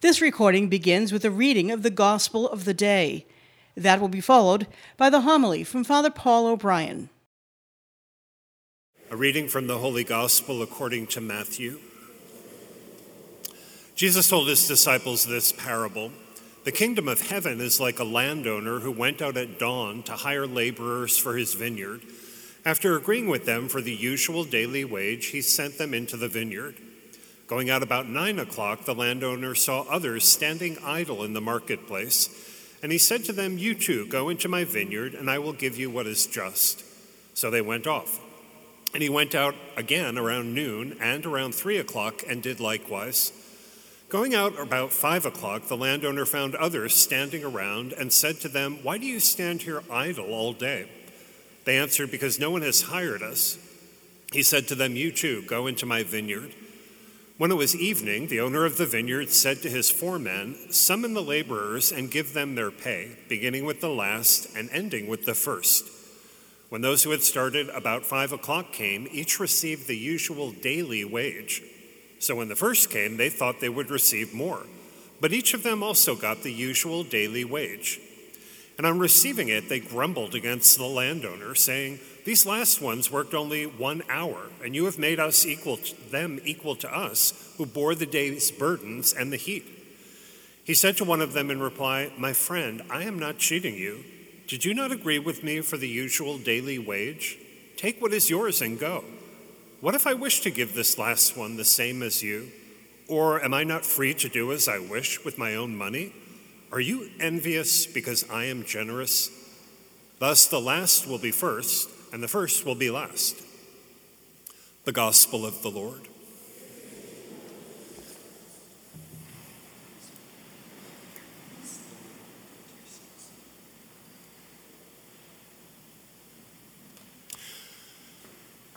This recording begins with a reading of the Gospel of the day. That will be followed by the homily from Father Paul O'Brien. A reading from the Holy Gospel according to Matthew. Jesus told his disciples this parable The kingdom of heaven is like a landowner who went out at dawn to hire laborers for his vineyard. After agreeing with them for the usual daily wage, he sent them into the vineyard. Going out about nine o'clock, the landowner saw others standing idle in the marketplace, and he said to them, You too, go into my vineyard, and I will give you what is just. So they went off. And he went out again around noon and around three o'clock and did likewise. Going out about five o'clock, the landowner found others standing around and said to them, Why do you stand here idle all day? They answered, Because no one has hired us. He said to them, You too, go into my vineyard. When it was evening, the owner of the vineyard said to his foremen, Summon the laborers and give them their pay, beginning with the last and ending with the first. When those who had started about five o'clock came, each received the usual daily wage. So when the first came, they thought they would receive more. But each of them also got the usual daily wage. And on receiving it, they grumbled against the landowner, saying, these last ones worked only one hour, and you have made us equal them equal to us, who bore the day's burdens and the heat. He said to one of them in reply, My friend, I am not cheating you. Did you not agree with me for the usual daily wage? Take what is yours and go. What if I wish to give this last one the same as you? Or am I not free to do as I wish with my own money? Are you envious because I am generous? Thus the last will be first and the first will be last. The Gospel of the Lord.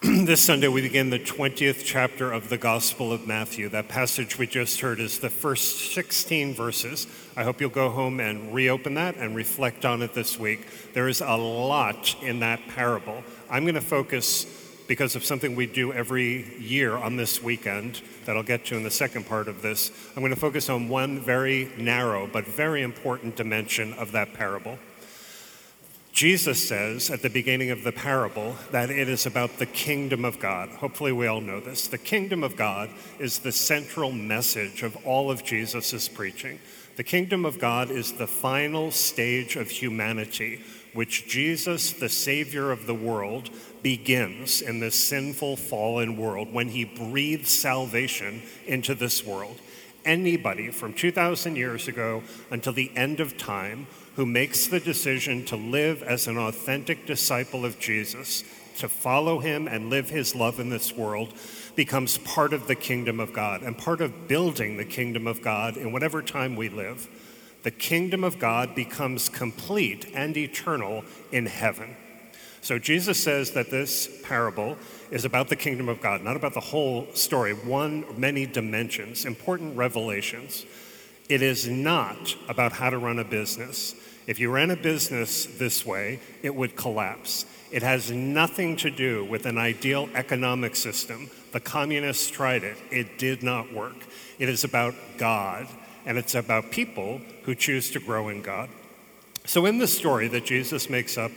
this Sunday, we begin the 20th chapter of the Gospel of Matthew. That passage we just heard is the first 16 verses. I hope you'll go home and reopen that and reflect on it this week. There is a lot in that parable. I'm going to focus, because of something we do every year on this weekend, that I'll get to in the second part of this, I'm going to focus on one very narrow but very important dimension of that parable. Jesus says at the beginning of the parable that it is about the kingdom of God. Hopefully, we all know this. The kingdom of God is the central message of all of Jesus' preaching. The kingdom of God is the final stage of humanity, which Jesus, the Savior of the world, begins in this sinful, fallen world when he breathes salvation into this world. Anybody from 2,000 years ago until the end of time who makes the decision to live as an authentic disciple of Jesus, to follow him and live his love in this world, becomes part of the kingdom of God and part of building the kingdom of God in whatever time we live. The kingdom of God becomes complete and eternal in heaven. So Jesus says that this parable is about the kingdom of God, not about the whole story, one, many dimensions, important revelations. It is not about how to run a business. If you ran a business this way, it would collapse. It has nothing to do with an ideal economic system. The communists tried it, it did not work. It is about God, and it's about people who choose to grow in God. So, in the story that Jesus makes up,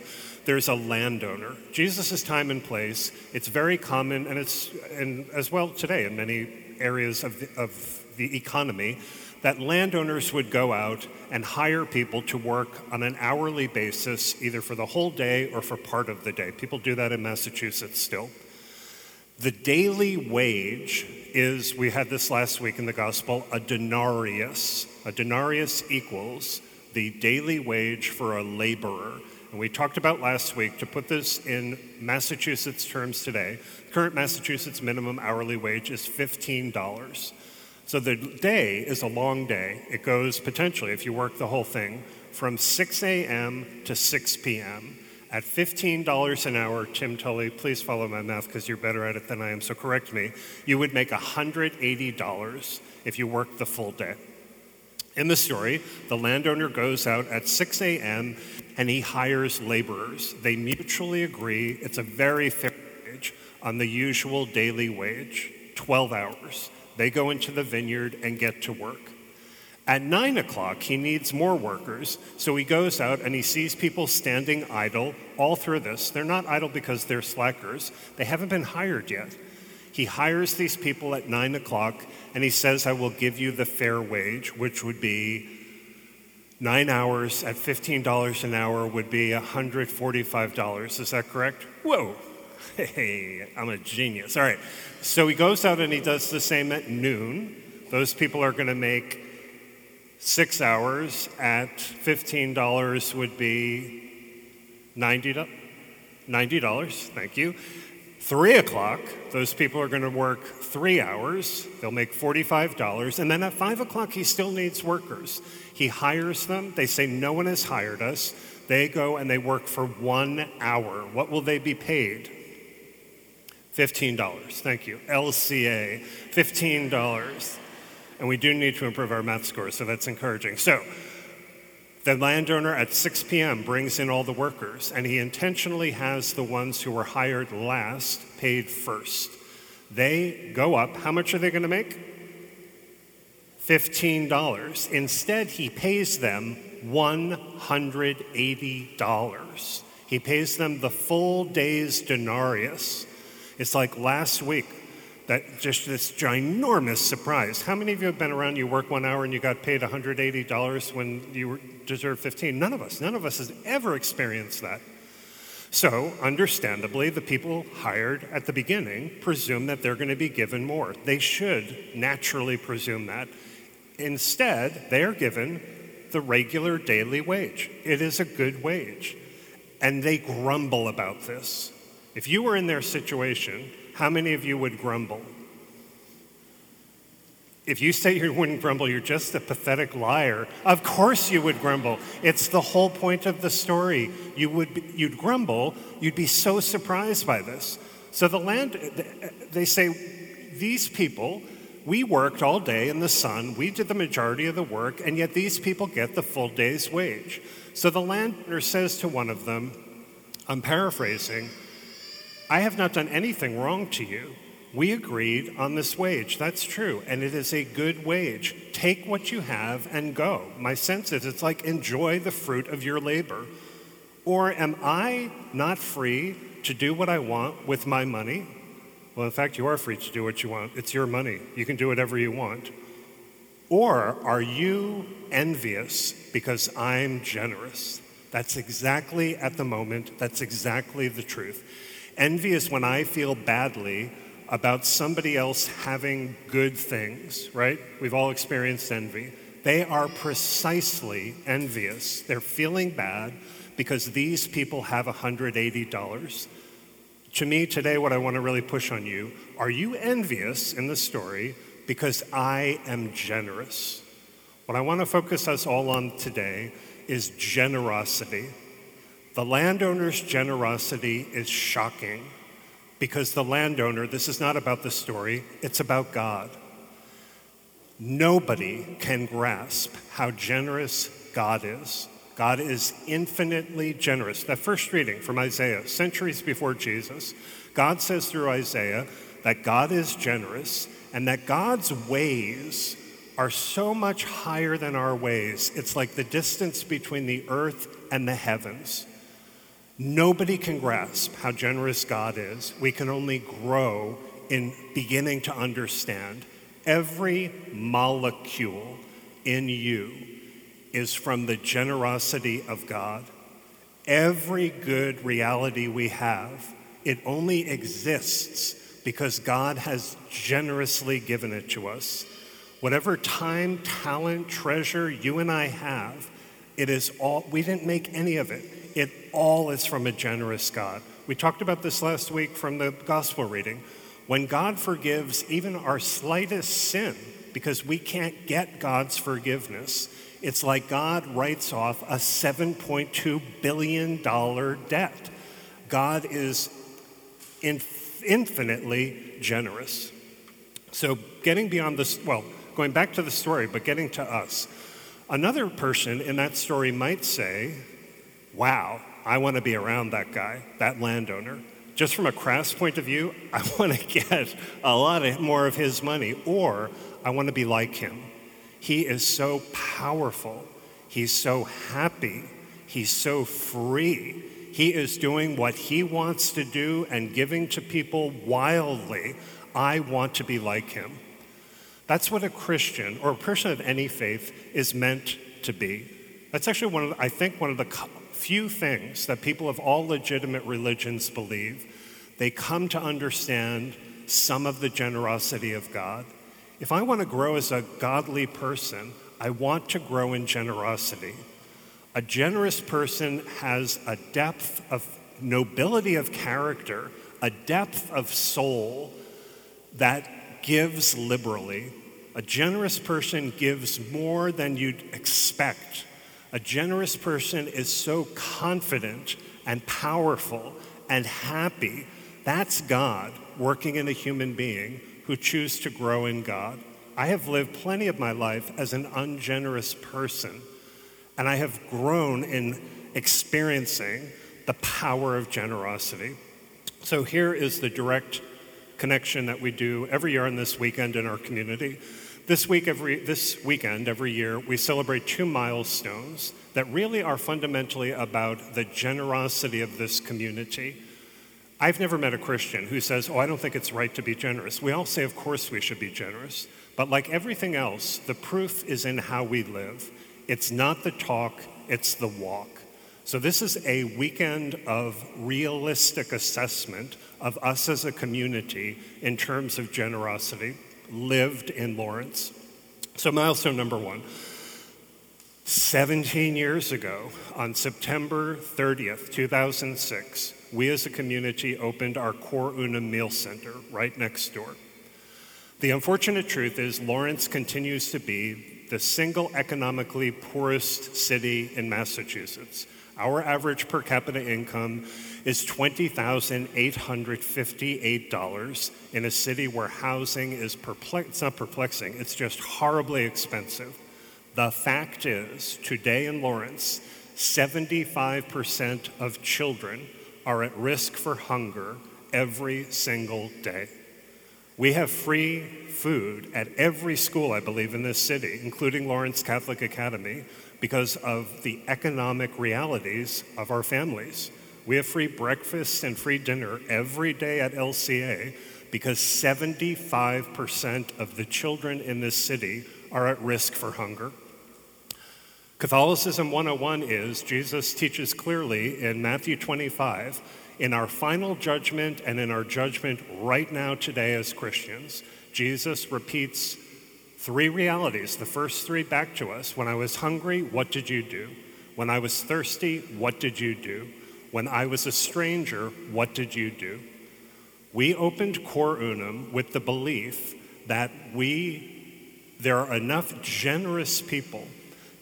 there's a landowner. Jesus' time and place, it's very common, and it's and as well today in many areas of the, of the economy that landowners would go out and hire people to work on an hourly basis, either for the whole day or for part of the day. People do that in Massachusetts still. The daily wage is, we had this last week in the gospel, a denarius. A denarius equals the daily wage for a laborer. And we talked about last week, to put this in Massachusetts terms today, current Massachusetts minimum hourly wage is $15. So the day is a long day. It goes potentially, if you work the whole thing, from 6 a.m. to 6 p.m. At $15 an hour, Tim Tully, please follow my math because you're better at it than I am, so correct me. You would make $180 if you worked the full day. In the story, the landowner goes out at 6 a.m. and he hires laborers. They mutually agree, it's a very fair wage, on the usual daily wage 12 hours. They go into the vineyard and get to work. At nine o'clock, he needs more workers, so he goes out and he sees people standing idle all through this. They're not idle because they're slackers, they haven't been hired yet. He hires these people at nine o'clock and he says, I will give you the fair wage, which would be nine hours at $15 an hour would be $145. Is that correct? Whoa. Hey, I'm a genius. All right. So he goes out and he does the same at noon. Those people are going to make Six hours at $15 would be $90. $90, thank you. Three o'clock, those people are going to work three hours. They'll make $45. And then at five o'clock, he still needs workers. He hires them. They say, No one has hired us. They go and they work for one hour. What will they be paid? $15. Thank you. LCA, $15. And we do need to improve our math scores, so that's encouraging. So, the landowner at 6 p.m. brings in all the workers, and he intentionally has the ones who were hired last paid first. They go up. How much are they going to make? $15. Instead, he pays them $180. He pays them the full day's denarius. It's like last week, that just this ginormous surprise. How many of you have been around? You work one hour and you got paid $180 when you deserve 15. None of us. None of us has ever experienced that. So, understandably, the people hired at the beginning presume that they're going to be given more. They should naturally presume that. Instead, they are given the regular daily wage. It is a good wage. And they grumble about this. If you were in their situation, how many of you would grumble? If you say you wouldn't grumble, you're just a pathetic liar. Of course you would grumble. It's the whole point of the story. You would you'd grumble, you'd be so surprised by this. So the land they say these people we worked all day in the sun, we did the majority of the work, and yet these people get the full day's wage. So the landowner says to one of them, I'm paraphrasing, I have not done anything wrong to you. We agreed on this wage. That's true. And it is a good wage. Take what you have and go. My sense is it's like enjoy the fruit of your labor. Or am I not free to do what I want with my money? Well, in fact, you are free to do what you want. It's your money. You can do whatever you want. Or are you envious because I'm generous? That's exactly at the moment, that's exactly the truth. Envy is when I feel badly about somebody else having good things, right? We've all experienced envy. They are precisely envious. They're feeling bad because these people have $180. To me, today, what I want to really push on you are you envious in the story because I am generous? What I want to focus us all on today is generosity. The landowner's generosity is shocking because the landowner, this is not about the story, it's about God. Nobody can grasp how generous God is. God is infinitely generous. That first reading from Isaiah, centuries before Jesus, God says through Isaiah that God is generous and that God's ways are so much higher than our ways. It's like the distance between the earth and the heavens. Nobody can grasp how generous God is. We can only grow in beginning to understand. Every molecule in you is from the generosity of God. Every good reality we have, it only exists because God has generously given it to us. Whatever time, talent, treasure you and I have, it is all, we didn't make any of it. It all is from a generous God. We talked about this last week from the gospel reading. When God forgives even our slightest sin, because we can't get God's forgiveness, it's like God writes off a $7.2 billion debt. God is infinitely generous. So, getting beyond this, well, going back to the story, but getting to us, another person in that story might say, wow, I want to be around that guy, that landowner. Just from a crass point of view, I want to get a lot of, more of his money, or I want to be like him. He is so powerful. He's so happy. He's so free. He is doing what he wants to do and giving to people wildly. I want to be like him. That's what a Christian or a person of any faith is meant to be. That's actually one of, I think, one of the few things that people of all legitimate religions believe. They come to understand some of the generosity of God. If I want to grow as a godly person, I want to grow in generosity. A generous person has a depth of nobility of character, a depth of soul that gives liberally. A generous person gives more than you'd expect. A generous person is so confident and powerful and happy. That's God working in a human being who choose to grow in God. I have lived plenty of my life as an ungenerous person, and I have grown in experiencing the power of generosity. So here is the direct connection that we do every year on this weekend in our community. This week, every this weekend, every year, we celebrate two milestones that really are fundamentally about the generosity of this community. I've never met a Christian who says, Oh, I don't think it's right to be generous. We all say, Of course, we should be generous. But like everything else, the proof is in how we live. It's not the talk, it's the walk. So, this is a weekend of realistic assessment of us as a community in terms of generosity lived in Lawrence. So, milestone number one 17 years ago, on September 30th, 2006, we as a community opened our Cor Unum Meal Center right next door. The unfortunate truth is, Lawrence continues to be the single economically poorest city in Massachusetts. Our average per capita income is $20,858 in a city where housing is perplexing. It's not perplexing, it's just horribly expensive. The fact is, today in Lawrence, 75% of children are at risk for hunger every single day. We have free food at every school, I believe, in this city, including Lawrence Catholic Academy, because of the economic realities of our families. We have free breakfast and free dinner every day at LCA because 75% of the children in this city are at risk for hunger. Catholicism 101 is Jesus teaches clearly in Matthew 25 in our final judgment and in our judgment right now today as Christians, Jesus repeats three realities, the first three back to us. When I was hungry, what did you do? When I was thirsty, what did you do? When I was a stranger, what did you do? We opened Cor Unum with the belief that we, there are enough generous people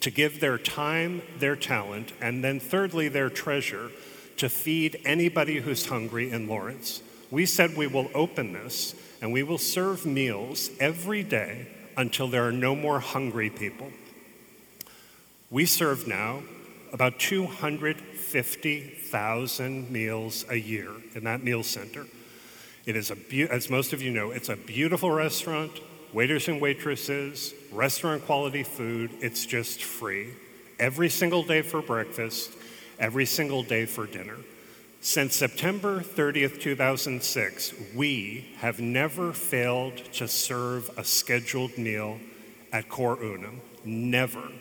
to give their time, their talent, and then thirdly, their treasure to feed anybody who's hungry in Lawrence. We said we will open this and we will serve meals every day until there are no more hungry people. We serve now about 250,000 meals a year in that meal center. It is a, be- as most of you know, it's a beautiful restaurant waiters and waitresses, restaurant quality food. It's just free. Every single day for breakfast, every single day for dinner. Since September 30th, 2006, we have never failed to serve a scheduled meal at Cor Unum. Never.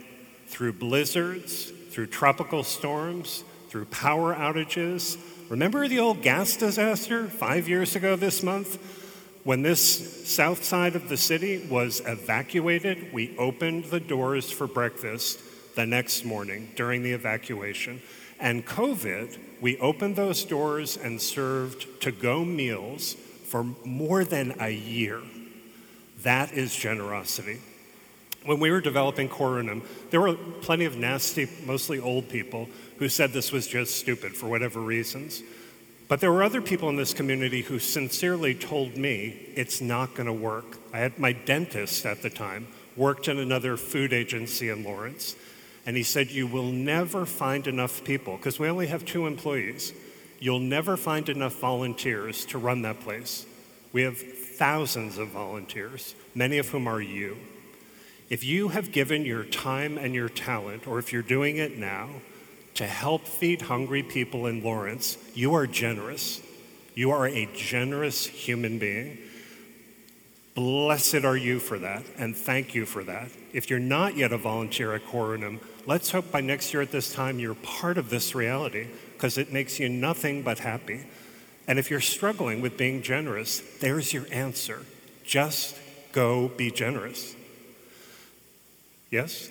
Through blizzards, through tropical storms, through power outages. Remember the old gas disaster five years ago this month? When this south side of the city was evacuated, we opened the doors for breakfast the next morning during the evacuation. And COVID, we opened those doors and served to go meals for more than a year. That is generosity. When we were developing Cor Unum, there were plenty of nasty, mostly old people, who said this was just stupid for whatever reasons. But there were other people in this community who sincerely told me it's not going to work. I had my dentist at the time worked in another food agency in Lawrence, and he said, You will never find enough people, because we only have two employees. You'll never find enough volunteers to run that place. We have thousands of volunteers, many of whom are you. If you have given your time and your talent, or if you're doing it now, to help feed hungry people in Lawrence, you are generous. You are a generous human being. Blessed are you for that, and thank you for that. If you're not yet a volunteer at Cor Unum, let's hope by next year at this time you're part of this reality because it makes you nothing but happy. And if you're struggling with being generous, there's your answer. Just go be generous. Yes?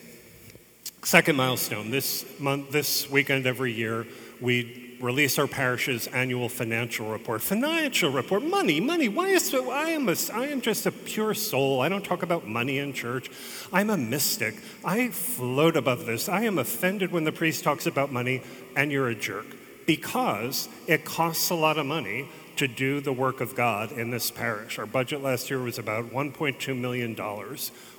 Second milestone this month, this weekend every year, we release our parish's annual financial report. Financial report, money, money. Why is? I am a, I am just a pure soul. I don't talk about money in church. I'm a mystic. I float above this. I am offended when the priest talks about money, and you're a jerk because it costs a lot of money to do the work of God in this parish. Our budget last year was about $1.2 million.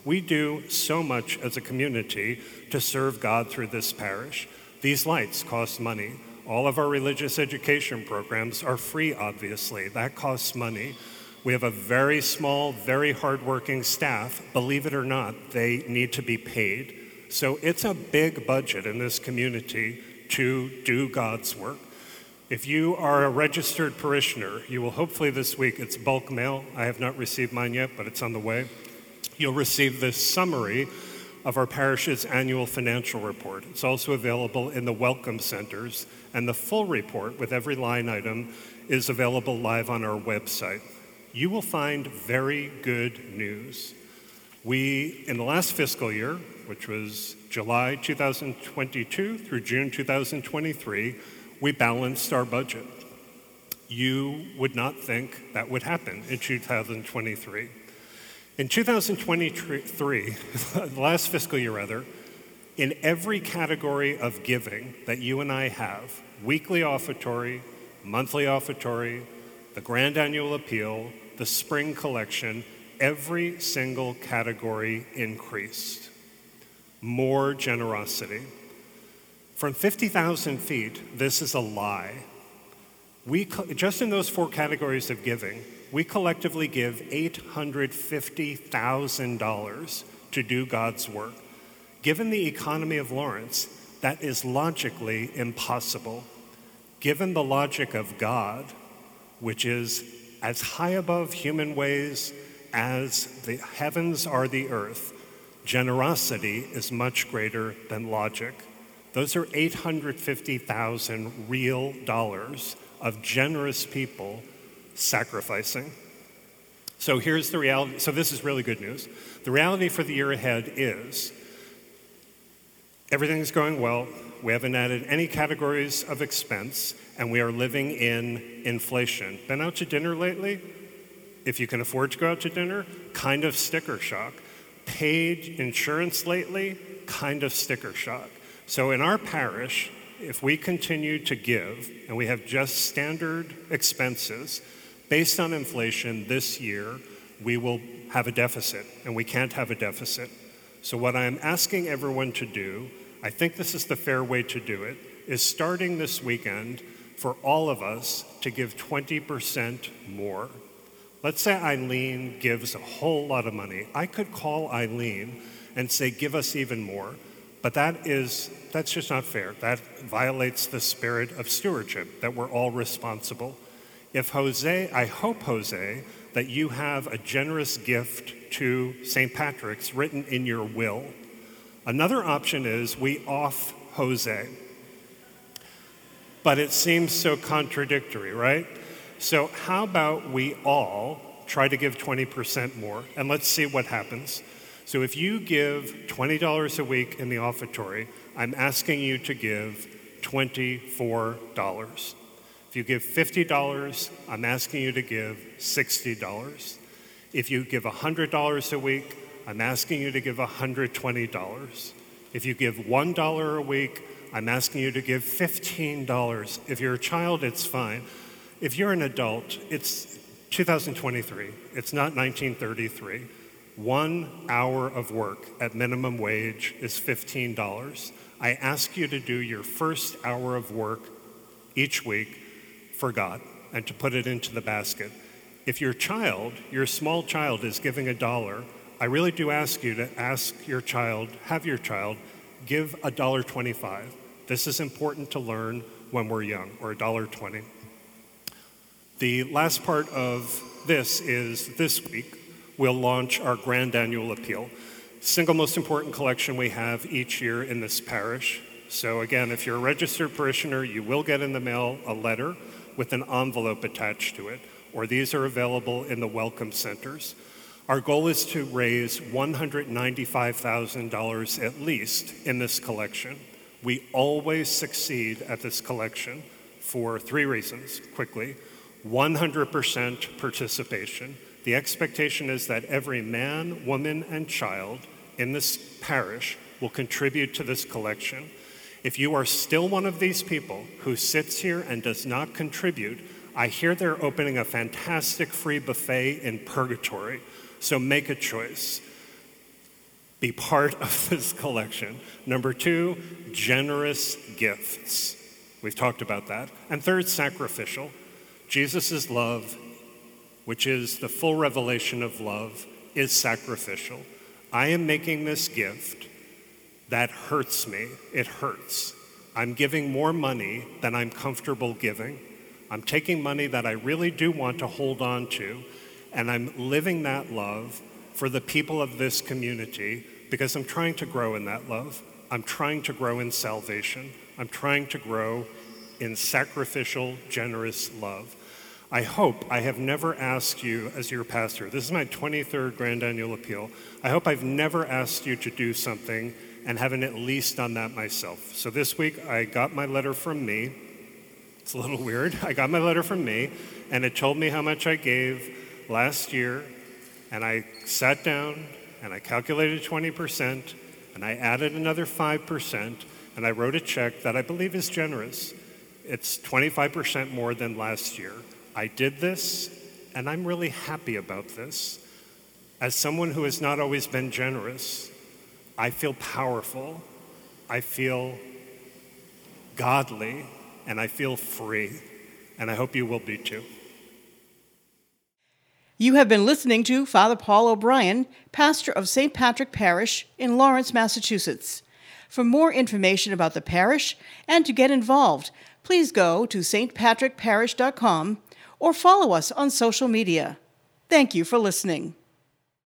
We do so much as a community to serve God through this parish. These lights cost money. All of our religious education programs are free, obviously. That costs money. We have a very small, very hardworking staff. Believe it or not, they need to be paid. So it's a big budget in this community to do God's work. If you are a registered parishioner, you will hopefully this week, it's bulk mail. I have not received mine yet, but it's on the way. You'll receive this summary of our parish's annual financial report. It's also available in the welcome centers, and the full report with every line item is available live on our website. You will find very good news. We, in the last fiscal year, which was July 2022 through June 2023, we balanced our budget. You would not think that would happen in 2023. In 2023, the last fiscal year rather, in every category of giving that you and I have weekly offertory, monthly offertory, the grand annual appeal, the spring collection every single category increased. More generosity. From 50,000 feet, this is a lie. We, just in those four categories of giving, we collectively give $850,000 to do God's work. Given the economy of Lawrence, that is logically impossible. Given the logic of God, which is as high above human ways as the heavens are the earth, generosity is much greater than logic. Those are 850,000 real dollars of generous people sacrificing. So here's the reality. So this is really good news. The reality for the year ahead is everything's going well. We haven't added any categories of expense, and we are living in inflation. Been out to dinner lately? If you can afford to go out to dinner, kind of sticker shock. Paid insurance lately? Kind of sticker shock. So in our parish, if we continue to give and we have just standard expenses, based on inflation this year, we will have a deficit, and we can't have a deficit. So, what I'm asking everyone to do, I think this is the fair way to do it, is starting this weekend for all of us to give 20% more. Let's say Eileen gives a whole lot of money. I could call Eileen and say, give us even more. But that is, that's just not fair. That violates the spirit of stewardship, that we're all responsible. If Jose, I hope, Jose, that you have a generous gift to St. Patrick's written in your will. Another option is we off Jose. But it seems so contradictory, right? So, how about we all try to give 20% more and let's see what happens? So, if you give $20 a week in the offertory, I'm asking you to give $24. If you give $50, I'm asking you to give $60. If you give $100 a week, I'm asking you to give $120. If you give $1 a week, I'm asking you to give $15. If you're a child, it's fine. If you're an adult, it's 2023. It's not 1933. One hour of work at minimum wage is $15. I ask you to do your first hour of work each week for God and to put it into the basket. If your child, your small child, is giving a dollar, I really do ask you to ask your child, have your child, give a dollar twenty-five. This is important to learn when we're young, or a dollar twenty. The last part of this is this week we'll launch our grand annual appeal. Single most important collection we have each year in this parish. So, again, if you're a registered parishioner, you will get in the mail a letter with an envelope attached to it, or these are available in the welcome centers. Our goal is to raise $195,000 at least in this collection. We always succeed at this collection for three reasons quickly 100% participation. The expectation is that every man, woman, and child in this parish will contribute to this collection. If you are still one of these people who sits here and does not contribute, I hear they're opening a fantastic free buffet in purgatory. So make a choice. Be part of this collection. Number two, generous gifts. We've talked about that. And third, sacrificial. Jesus' love, which is the full revelation of love, is sacrificial. I am making this gift that hurts me. It hurts. I'm giving more money than I'm comfortable giving. I'm taking money that I really do want to hold on to, and I'm living that love for the people of this community because I'm trying to grow in that love. I'm trying to grow in salvation. I'm trying to grow in sacrificial, generous love. I hope I have never asked you, as your pastor, this is my 23rd Grand Annual Appeal. I hope I've never asked you to do something and haven't at least done that myself. So this week I got my letter from me. It's a little weird. I got my letter from me, and it told me how much I gave last year. And I sat down and I calculated 20%, and I added another 5%, and I wrote a check that I believe is generous. It's 25% more than last year. I did this, and I'm really happy about this. As someone who has not always been generous, I feel powerful, I feel godly, and I feel free. And I hope you will be too. You have been listening to Father Paul O'Brien, pastor of St. Patrick Parish in Lawrence, Massachusetts. For more information about the parish and to get involved, please go to stpatrickparish.com or follow us on social media. Thank you for listening.